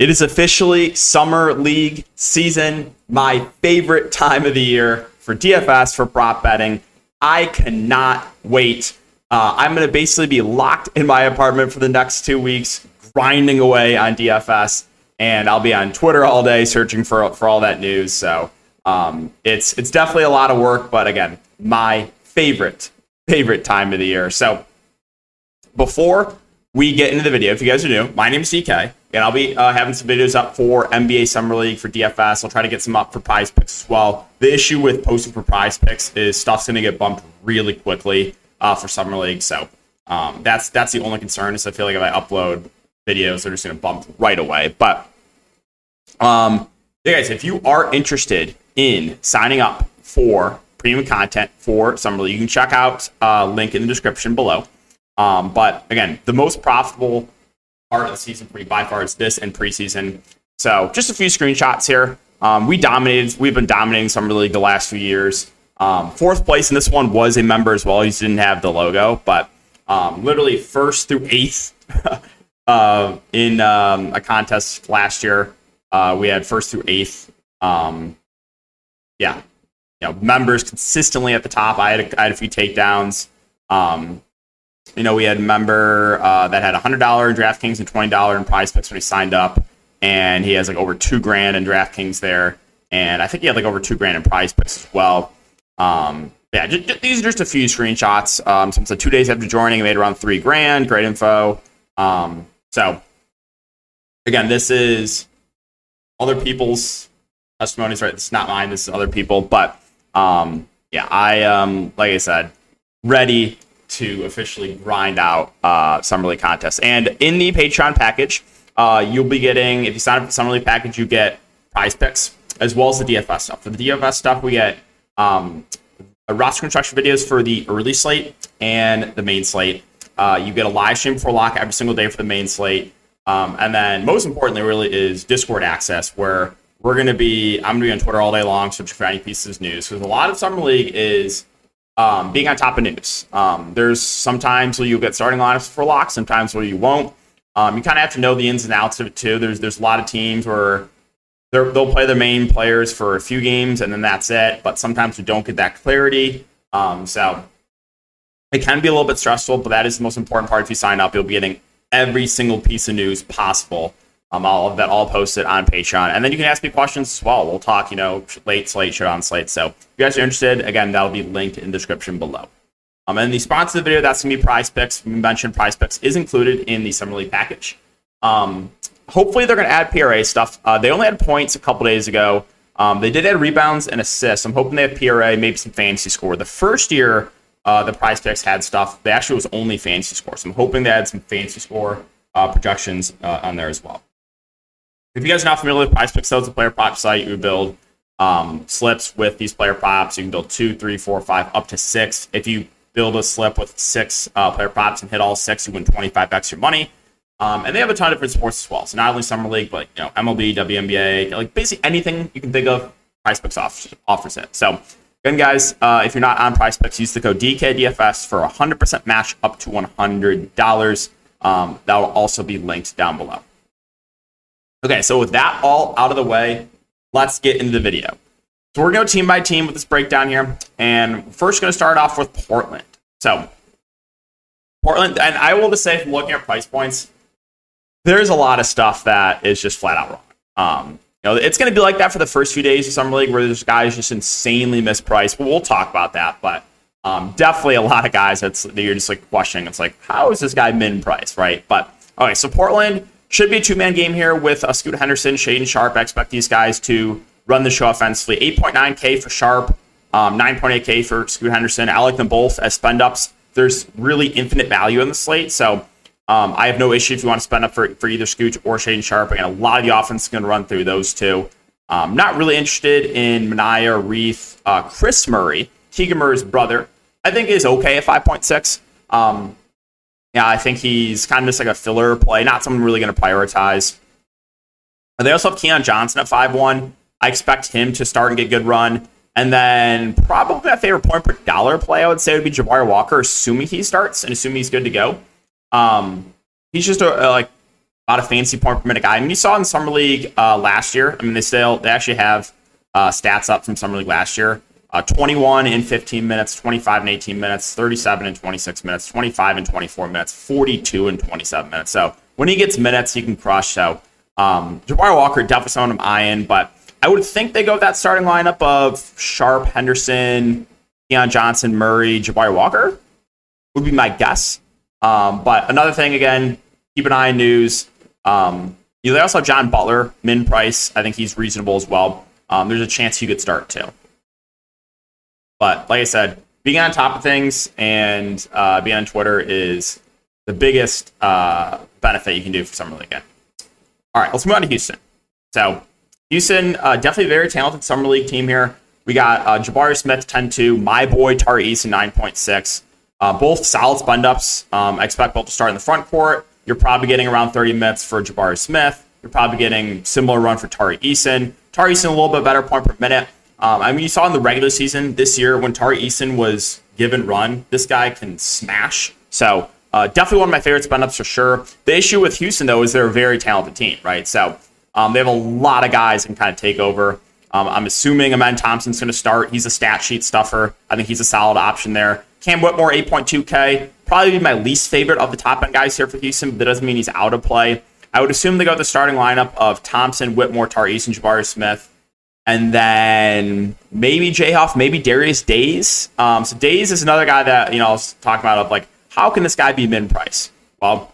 It is officially summer league season, my favorite time of the year for DFS for prop betting. I cannot wait. Uh, I'm going to basically be locked in my apartment for the next two weeks, grinding away on DFS, and I'll be on Twitter all day searching for for all that news. So um, it's it's definitely a lot of work, but again, my favorite favorite time of the year. So before we get into the video, if you guys are new, my name is DK, and I'll be uh, having some videos up for NBA Summer League for DFS. I'll try to get some up for Prize Picks as well. The issue with posting for Prize Picks is stuff's going to get bumped really quickly uh, for Summer League, so um, that's that's the only concern. Is I feel like if I upload videos, they're just going to bump right away. But um, yeah, guys, if you are interested in signing up for premium content for Summer League, you can check out uh, link in the description below. Um, but again, the most profitable part of the season for me by far is this and preseason. So just a few screenshots here. Um, we dominated. We've been dominating Summer League the last few years. Um, fourth place in this one was a member as well. He didn't have the logo, but um, literally first through eighth uh, in um, a contest last year. Uh, we had first through eighth. Um, yeah, you know, members consistently at the top. I had a, I had a few takedowns. Um, you know, we had a member uh, that had $100 in DraftKings and $20 in prize picks when he signed up. And he has like over two grand in DraftKings there. And I think he had like over two grand in prize picks as well. Um, yeah, just, just, these are just a few screenshots. Um, since the two days after joining, I made around three grand. Great info. Um, so, again, this is other people's testimonies, right? Is not mine. This is other people. But um, yeah, I um, like I said, ready to officially grind out uh, Summer League contests. And in the Patreon package, uh, you'll be getting, if you sign up for the Summer League package, you get prize picks as well as the DFS stuff. For the DFS stuff, we get um, roster construction videos for the early slate and the main slate. Uh, you get a live stream before lock every single day for the main slate. Um, and then most importantly, really, is Discord access, where we're going to be, I'm going to be on Twitter all day long searching for any pieces of news. Because a lot of Summer League is um, being on top of news. Um, there's sometimes where you'll get starting lineups for locks, sometimes where you won't. Um, you kind of have to know the ins and outs of it too. There's there's a lot of teams where they'll play their main players for a few games and then that's it. But sometimes we don't get that clarity. Um, so it can be a little bit stressful, but that is the most important part. If you sign up, you'll be getting every single piece of news possible. Um, all of that all posted on Patreon, and then you can ask me questions as well. We'll talk, you know, late slate, shit on slate. So if you guys are interested, again, that'll be linked in the description below. Um, and the sponsor of the video, that's gonna be Prize Picks. We mentioned Prize Picks is included in the Summer League package. Um, hopefully, they're gonna add PRA stuff. Uh, they only had points a couple days ago. Um, they did add rebounds and assists. I'm hoping they have PRA, maybe some fantasy score. The first year, uh, the Prize Picks had stuff. They actually was only fantasy score. So I'm hoping they had some fantasy score uh, projections uh, on there as well. If you guys are not familiar with Picks, though, it's a player prop site. You build um, slips with these player props. You can build two, three, four, five, up to six. If you build a slip with six uh, player props and hit all six, you win 25 extra money. Um, and they have a ton of different sports as well. So not only summer league, but you know MLB, WNBA, like basically anything you can think of. Picks offers, offers it. So again, guys, uh, if you're not on Prize Picks, use the code DKDFS for a 100% match up to $100. Um, that will also be linked down below. Okay, so with that all out of the way, let's get into the video. So we're going to go team by team with this breakdown here. And first, going to start off with Portland. So Portland, and I will just say, from looking at price points, there's a lot of stuff that is just flat out wrong. Um, you know, it's going to be like that for the first few days of summer league, where there's guys just insanely mispriced. But we'll talk about that. But um, definitely a lot of guys that's that you're just like questioning. It's like, how is this guy min price, right? But all right, so Portland should be a two man game here with uh, Scoot Henderson, Shaedon Sharpe. I expect these guys to run the show offensively. 8.9K for Sharpe, um, 9.8K for Scoot Henderson. I like them both as spend ups. There's really infinite value in the slate. So um, I have no issue if you want to spend up for, for either Scoot or Shaedon Sharpe. Again, a lot of the offense is going to run through those two. Um, not really interested in Minaya, Reith, uh, Kris Murray, Keegan Murray's brother. I think is okay at 5.6. Um, yeah, I think he's kind of just like a filler play, not someone really going to prioritize. They also have Keon Johnson at 5-1. I expect him to start and get good run. And then probably my favorite point per dollar play, I would say, would be Jabari Walker, assuming he starts and assuming he's good to go. Um, he's just a, a like about a fancy point per minute guy. I mean, you saw in summer league uh, last year. I mean, they still they actually have uh, stats up from summer league last year. Uh, 21 in 15 minutes, 25 in 18 minutes, 37 in 26 minutes, 25 in 24 minutes, 42 in 27 minutes. So when he gets minutes, he can crush. So um, Jabari Walker definitely someone I'm eyeing, but I would think they go with that starting lineup of Sharpe, Henderson, Keon Johnson, Murray, Jabari Walker would be my guess. Um, but another thing, again, keep an eye on news. Um, you know, they also have John Butler, min price. I think he's reasonable as well. Um, there's a chance he could start too. But like I said, being on top of things and uh, being on Twitter is the biggest uh, benefit you can do for summer league. All right, let's move on to Houston. So Houston, uh, definitely a very talented summer league team here. We got uh, Jabari Smith 10-2, my boy Tari Eason 9.6. Uh, both solid spend ups. Um, I expect both to start in the front court. You're probably getting around 30 minutes for Jabari Smith. You're probably getting similar run for Tari Eason. Tari Eason a little bit better point per minute. Um, I mean, you saw in the regular season this year when Tari Eason was given run, this guy can smash. So uh, definitely one of my favorite spin ups for sure. The issue with Houston though is they're a very talented team, right? So um, they have a lot of guys can kind of take over. Um, I'm assuming Amen Thompson's going to start. He's a stat sheet stuffer. I think he's a solid option there. Cam Whitmore, 8.2K. Probably my least favorite of the top end guys here for Houston, but that doesn't mean he's out of play. I would assume they go with the starting lineup of Thompson, Whitmore, Tar and Jabari Smith, and then maybe Jay Huff, maybe Darius Days. Um, so Days is another guy that you know I was talking about of like how can this guy be min price? Well,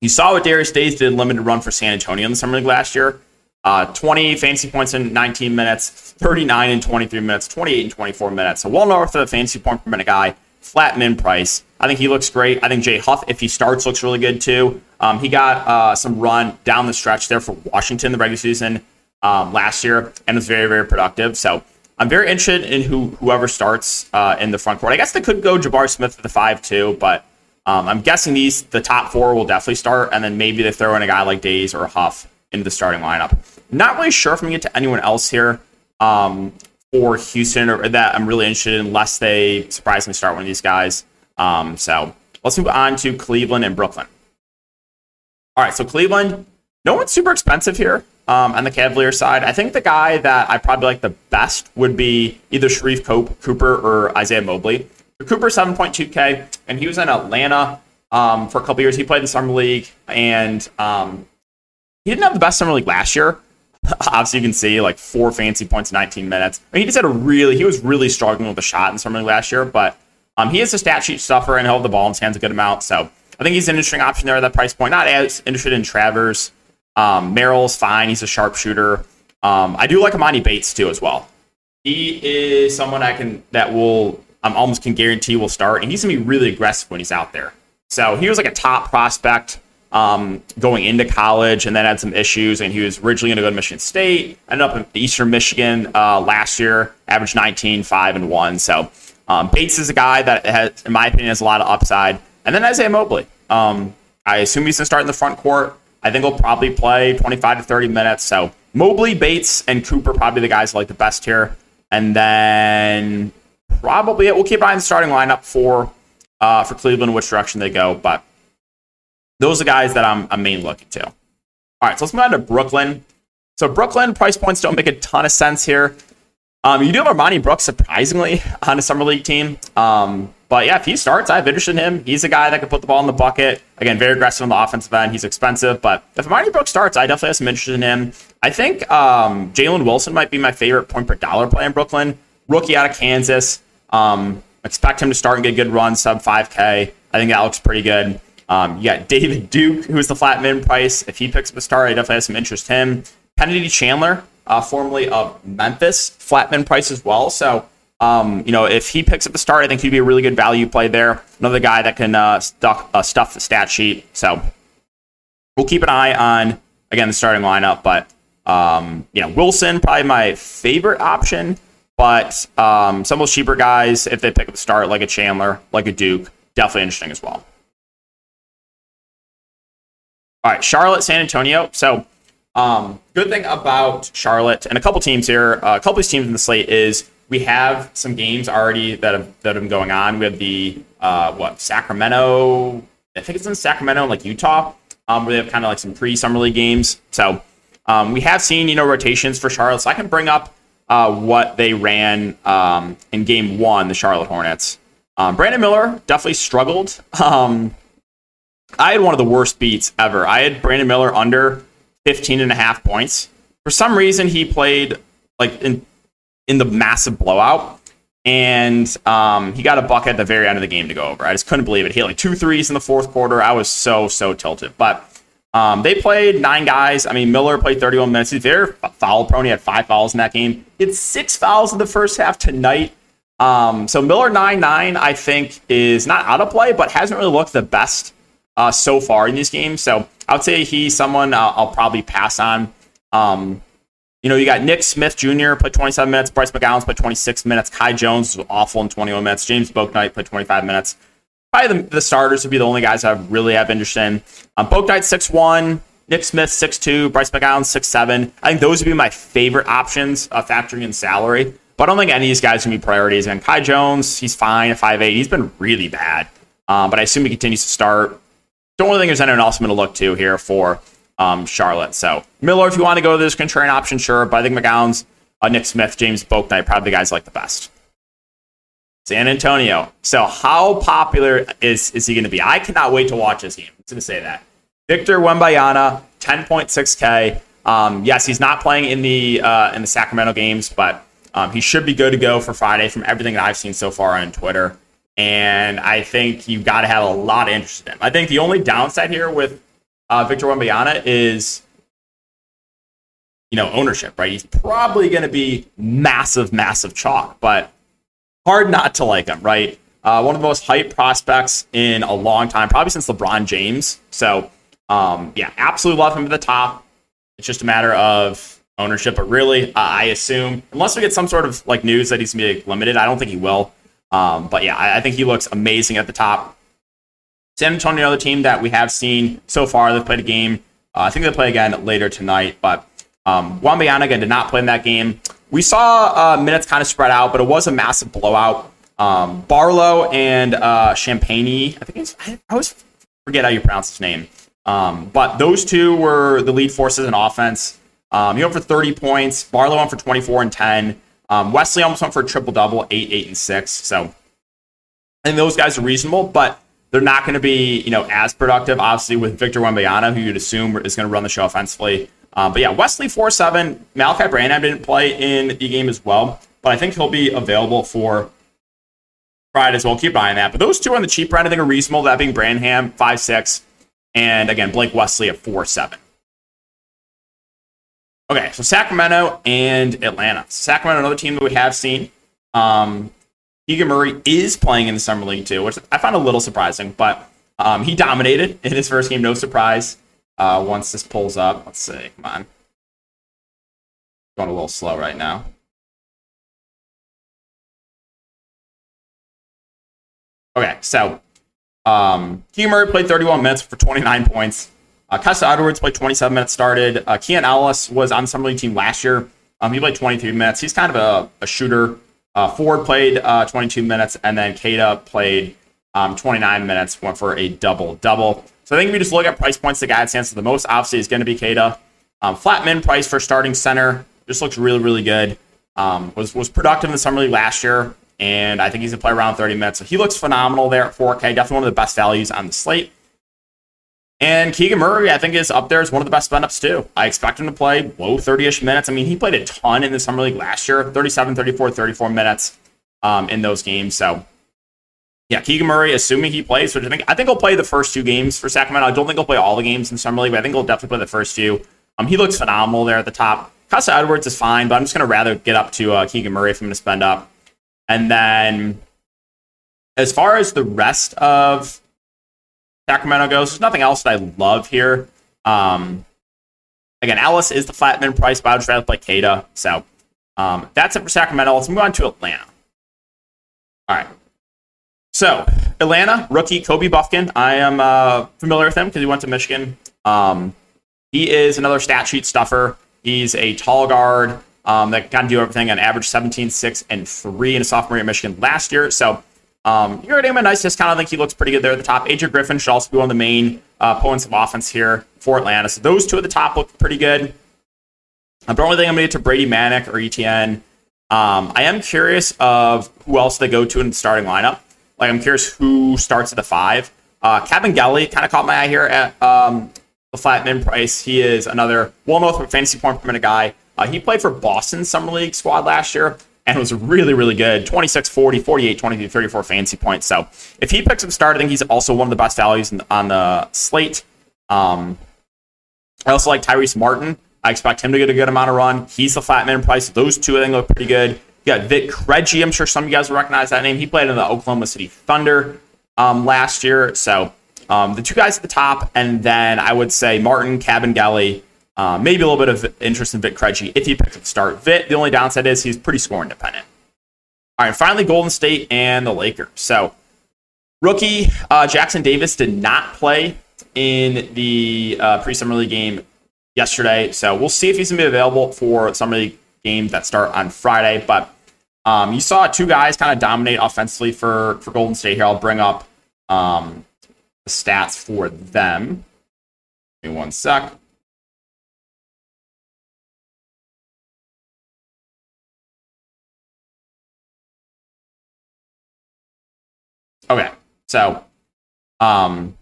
you saw what Darius Days did limited run for San Antonio in the summer league last year. Uh, 20 fancy points in 19 minutes, 39 in 23 minutes, 28 in 24 minutes. So well north of a fancy point per minute guy. Flat min price. I think he looks great. I think Jay Huff, if he starts, looks really good too. Um, he got uh, some run down the stretch there for Washington the regular season um, last year and was very, very productive. So I'm very interested in who whoever starts uh, in the front court. I guess they could go Jabari Smith at the five too, but um, I'm guessing these the top four will definitely start, and then maybe they throw in a guy like Days or Huff into the starting lineup. Not really sure if I'm to get to anyone else here um, for Houston or that I'm really interested in, unless they surprisingly start one of these guys. Um, so let's move on to Cleveland and Brooklyn. All right, so Cleveland, no one's super expensive here um, on the Cavalier side. I think the guy that I probably like the best would be either Sharife Cooper or Isaiah Mobley. Cooper 7.2K, and he was in Atlanta um, for a couple years. He played in summer league, and um, he didn't have the best summer league last year. Obviously, you can see like four fancy points, 19 minutes. I mean, he just had a really, he was really struggling with the shot in summer league last year, but um, he is a stat sheet stuffer and he'll the ball in his hands a good amount. So I think he's an interesting option there at that price point. Not as interested in Travers. Um, Merrill's fine. He's a sharpshooter. Um, I do like Emoni Bates too as well. He is someone I can that will I'm almost can guarantee will start, and he's gonna be really aggressive when he's out there. So he was like a top prospect um, going into college and then had some issues. And he was originally to go to Michigan State, ended up in Eastern Michigan uh, last year, averaged 19, 5, and 1. So um, Bates is a guy that has, in my opinion, has a lot of upside. And then Isaiah Mobley. Um, I assume he's going to start in the front court. I think he'll probably play 25 to 30 minutes. So Mobley, Bates, and Cooper probably the guys like the best here. And then probably we'll keep an eye on the starting lineup for uh, for Cleveland, which direction they go. But those are guys that I'm, I'm mainly looking to. All right, so let's move on to Brooklyn. So Brooklyn price points don't make a ton of sense here. Um, you do have Armoni Brooks surprisingly on a summer league team. Um, but yeah, if he starts, I have interest in him. He's a guy that can put the ball in the bucket. Again, very aggressive on the offensive end. He's expensive, but if Armoni Brooks starts, I definitely have some interest in him. I think um, Jalen Wilson might be my favorite point per dollar play in Brooklyn. Rookie out of Kansas. Um, expect him to start and get a good run, sub 5K. I think that looks pretty good. Um, you got David Duke, who's the flat min price. If he picks up a star, I definitely have some interest in him. Kennedy Chandler, uh, formerly of Memphis, flat min price as well. So, um, you know, if he picks up the start, I think he'd be a really good value play there. Another guy that can uh, stuff, uh, stuff the stat sheet. So, we'll keep an eye on again the starting lineup. But um, you know, Wilson probably my favorite option. But um, some of those cheaper guys, if they pick up the start like a Chandler, like a Duke, definitely interesting as well. All right, Charlotte, San Antonio. So, um, good thing about Charlotte and a couple teams here, uh, a couple of these teams in the slate is we have some games already that have that have been going on. We have the uh, what Sacramento. I think it's in Sacramento, like Utah. um, where they have kind of like some pre-summer league games. So um, we have seen you know rotations for Charlotte. So I can bring up uh, what they ran um, in game one, the Charlotte Hornets. Um, Brandon Miller definitely struggled. Um, I had one of the worst beats ever. I had Brandon Miller under 15 and a half points. For some reason, he played like in in the massive blowout, and um, he got a bucket at the very end of the game to go over. I just couldn't believe it. He had like two threes in the fourth quarter. I was so so tilted, but. Um, they played nine guys. I mean, Miller played 31 minutes. He's very foul prone. He had five fouls in that game. He had six fouls in the first half tonight. Um, so Miller 9 9, I think, is not out of play, but hasn't really looked the best uh, so far in these games. So I would say he's someone I'll, I'll probably pass on. Um, you know, you got Nick Smith Jr. played 27 minutes. Bryce McGowens played 26 minutes. Kai Jones was awful in 21 minutes. James Bouknight played 25 minutes. Probably the, the, starters would be the only guys I really have interest in. Um, Bouknight 6'1", Nick Smith 6 2, Bryce McGowens 6 7. I think those would be my favorite options, uh, factoring in salary. But I don't think any of these guys can be priorities. And Kai Jones, he's fine at 5'8". He's been really bad. Um, but I assume he continues to start. Don't really think there's anyone else I'm going to look to here for um, Charlotte. So Miller, if you want to go to this contrarian option, sure. But I think McGowens, uh, Nick Smith, James Bouknight, probably the guys I like the best. San Antonio. So how popular is, is he going to be? I cannot wait to watch this game. I'm going to say that. Victor Wembanyama, 10.6K. Um, yes, he's not playing in the uh, in the Sacramento games, but um, he should be good to go for Friday from everything that I've seen so far on Twitter. And I think you've got to have a lot of interest in him. I think the only downside here with uh, Victor Wembanyama is, you know, ownership, right? He's probably going to be massive, massive chalk, but hard not to like him, right? Uh, one of the most hyped prospects in a long time, probably since LeBron James. So, um, yeah, absolutely love him at the top. It's just a matter of ownership, but really, uh, I assume unless we get some sort of like news that he's gonna be limited, I don't think he will. Um, but yeah, I, I, think he looks amazing at the top. San Antonio, the team that we have seen so far, they've played a game. Uh, I think they play again later tonight, but um, Wembanyama again did not play in that game. We saw uh, minutes kind of spread out, but it was a massive blowout. Um, Barlow and uh, Champagnie, I think it's, I always forget how you pronounce his name. Um, but those two were the lead forces in offense. Um, he went for 30 points. Barlow went for 24 and 10. Um, Wesley almost went for a triple double, 8, 8, and 6. So and those guys are reasonable, but they're not going to be, you know, as productive, obviously, with Victor Wembanyama, who you'd assume is going to run the show offensively. Um, but yeah, Wesley 4 7. Malachi Branham didn't play in the game as well, but I think he'll be available for Friday as well. Keep on that. But those two on the cheap end, I think, are reasonable. That being Branham, 5 6, and again, Blake Wesley at 4 7. Okay, so Sacramento and Atlanta. Sacramento, another team that we have seen. Um, Keegan Murray is playing in the Summer League too, which I found a little surprising, but um, he dominated in his first game, no surprise. Uh, once this pulls up, let's see, come on. Going a little slow right now. Okay, so um, Keegan Murray played 31 minutes for 29 points. Uh, Kessler Edwards played 27 minutes, started. Uh, Keon Ellis was on the Summer League team last year. Um, he played 23 minutes. He's kind of a, a shooter. Uh, Ford played uh, 22 minutes, and then Queta played um, 29 minutes, went for a double double. So I think if you just look at price points, the guy that stands for the most obviously is going to be Queta. Um, flat min price for starting center just looks really, really good. Um, was was productive in the summer league last year, and I think he's going to play around 30 minutes. So he looks phenomenal there at 4K. Definitely one of the best values on the slate. And Keegan Murray, I think, is up there as one of the best spend ups, too. I expect him to play low 30 ish minutes. I mean, he played a ton in the Summer League last year 37, 34, 34 minutes um, in those games. So, yeah, Keegan Murray, assuming he plays, which I think I think he'll play the first two games for Sacramento. I don't think he'll play all the games in Summer League, but I think he'll definitely play the first few. Um, he looks phenomenal there at the top. Kessler Edwards is fine, but I'm just going to rather get up to uh, Keegan Murray if I'm going to spend up. And then as far as the rest of Sacramento goes. There's nothing else that I love here. Um, again, Ellis is the flat min price, but I would rather play Queta. So um, that's it for Sacramento. Let's move on to Atlanta. All right. So Atlanta rookie Kobe Bufkin. I am uh, familiar with him because he went to Michigan. Um, he is another stat sheet stuffer. He's a tall guard um, that can do everything. On average, 17, 6, and 3 in a sophomore year at Michigan last year. So Um, a nice discount. I think he looks pretty good there at the top. Adrian Griffin should also be one of the main uh, opponents of offense here for Atlanta. So those two at the top look pretty good. Um, the only thing I'm going to get to Brady Manek or ETN. Um, I am curious of who else they go to in the starting lineup. Like I'm curious who starts at the five. Uh, Kabengele kind of caught my eye here at um, the flat min price. He is another well known fantasy point per minute guy. Uh, he played for Boston Summer League squad last year and it was really, really good 26, 40, 48, 23, 34 fancy points. So if he picks up start, I think he's also one of the best values on the slate. Um, I also like Tyrese Martin. I expect him to get a good amount of run. He's the flat man price. Those two, I think, look pretty good. You got Vit Krejci. I'm sure some of you guys will recognize that name. He played in the Oklahoma City Thunder um, last year. So um, the two guys at the top, and then I would say Martin, Kabengele, uh, maybe a little bit of interest in Vit Krejci if he picks up start. Vit, the only downside is he's pretty score independent. All right, finally, Golden State and the Lakers. So, rookie uh, Jackson Davis did not play in the uh, pre Summer League game yesterday. So, we'll see if he's going to be available for Summer League games that start on Friday. But um, you saw two guys kind of dominate offensively for, for Golden State here. I'll bring up um, the stats for them. Give me one sec. Okay, so um,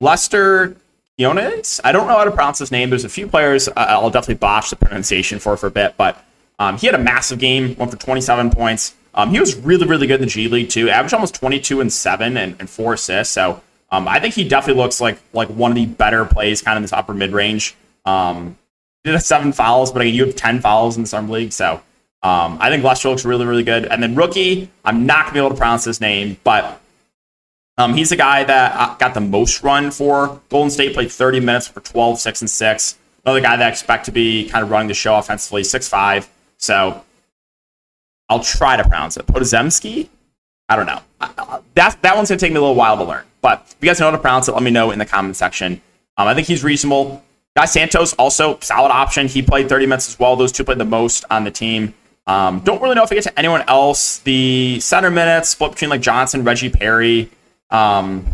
Lester Quinones. I don't know how to pronounce his name. There's a few players I'll definitely botch the pronunciation for for a bit, but um, he had a massive game, went for 27 points. Um, he was really, really good in the G League too. Averaged almost 22 and seven and, and four assists. So um, I think he definitely looks like like one of the better plays, kind of in this upper mid range. Um, did have seven fouls, but again, you have 10 fouls in the summer league, so um, I think Lester looks really, really good. And then rookie, I'm not gonna be able to pronounce his name, but um, he's the guy that uh, got the most run for Golden State. Played 30 minutes for 12, six and six. Another guy that I expect to be kind of running the show offensively, six five. So I'll try to pronounce it. Podziemski. I don't know. That that one's gonna take me a little while to learn. But if you guys know how to pronounce it, let me know in the comment section. Um, I think he's reasonable. Gui Santos also solid option. He played 30 minutes as well. Those two played the most on the team. Um, don't really know if I get to anyone else. The center minutes split between like Johnson, Reggie Perry. Um,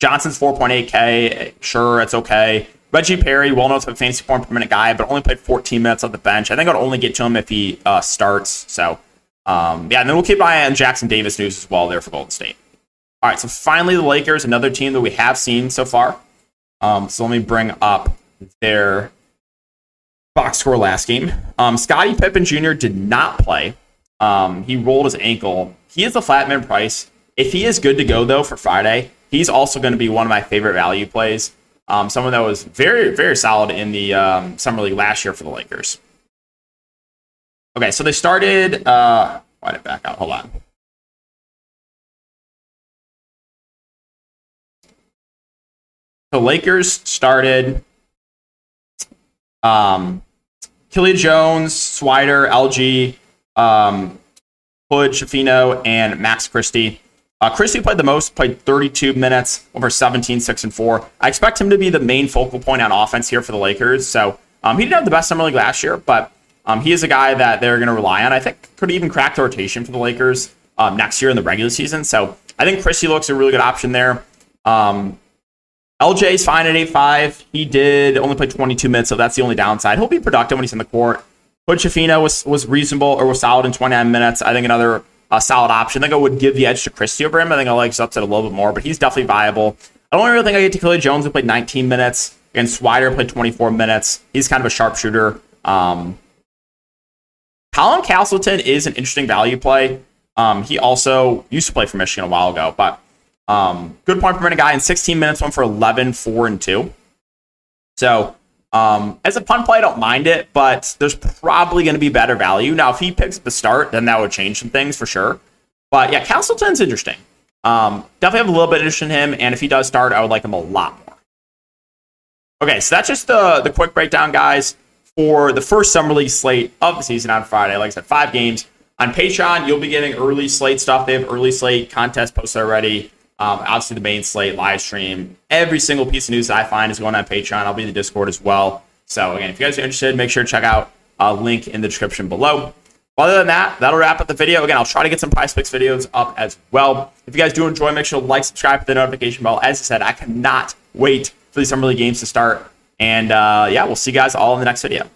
Johnson's 4.8K. Sure, it's okay. Reggie Perry, well known as a fantasy point per minute guy, but only played 14 minutes on the bench. I think I'd only get to him if he uh, starts. So, um, yeah, and then we'll keep an eye on Jackson Davis news as well there for Golden State. All right, so finally the Lakers, another team that we have seen so far. Um, so let me bring up their box score last game. Um, Scottie Pippen Jr. did not play. Um, he rolled his ankle. He is the flatman price. If he is good to go though for Friday, he's also going to be one of my favorite value plays. Um, someone that was very, very solid in the um, summer league last year for the Lakers. Okay, so they started. Uh, it back out? Hold on. The Lakers started um, Killian Jones, Swider, LG, um, Hood, Schifino, and Max Christie. Uh, Christie played the most, played 32 minutes, over 17, 6, and 4. I expect him to be the main focal point on offense here for the Lakers. So um, he didn't have the best summer league last year, but um, he is a guy that they're going to rely on. I think could even crack the rotation for the Lakers um, next year in the regular season. So I think Christie looks a really good option there. Um, LJ's fine at 8-5. He did only play 22 minutes, so that's the only downside. He'll be productive when he's in the court. Hood Schifino was, was reasonable or was solid in 29 minutes. I think another a solid option. I think I would give the edge to Christie over him. I think I like upset a little bit more, but he's definitely viable. I don't really think I get to Kelly Jones, who played 19 minutes, and Swider played 24 minutes. He's kind of a sharpshooter. Um, Colin Castleton is an interesting value play. Um, he also used to play for Michigan a while ago, but um, good point per minute guy in 16 minutes, went for 11, 4, and 2. So um, as a punt play, I don't mind it, but there's probably going to be better value. Now, if he picks the start, then that would change some things for sure. But yeah, Castleton's interesting. Um, definitely have a little bit of interest in him, and if he does start, I would like him a lot more. Okay, so that's just the, the quick breakdown, guys, for the first Summer League slate of the season on Friday. Like I said, five games. On Patreon, you'll be getting early slate stuff. They have early slate contest posted already. Um, obviously, the main slate live stream. Every single piece of news that I find is going on Patreon. I'll be in the Discord as well. So, again, if you guys are interested, make sure to check out a link in the description below. other than that, that'll wrap up the video. Again, I'll try to get some Prize Picks videos up as well. If you guys do enjoy, make sure to like, subscribe, hit the notification bell. As I said, I cannot wait for these summer league games to start. And uh, yeah, we'll see you guys all in the next video.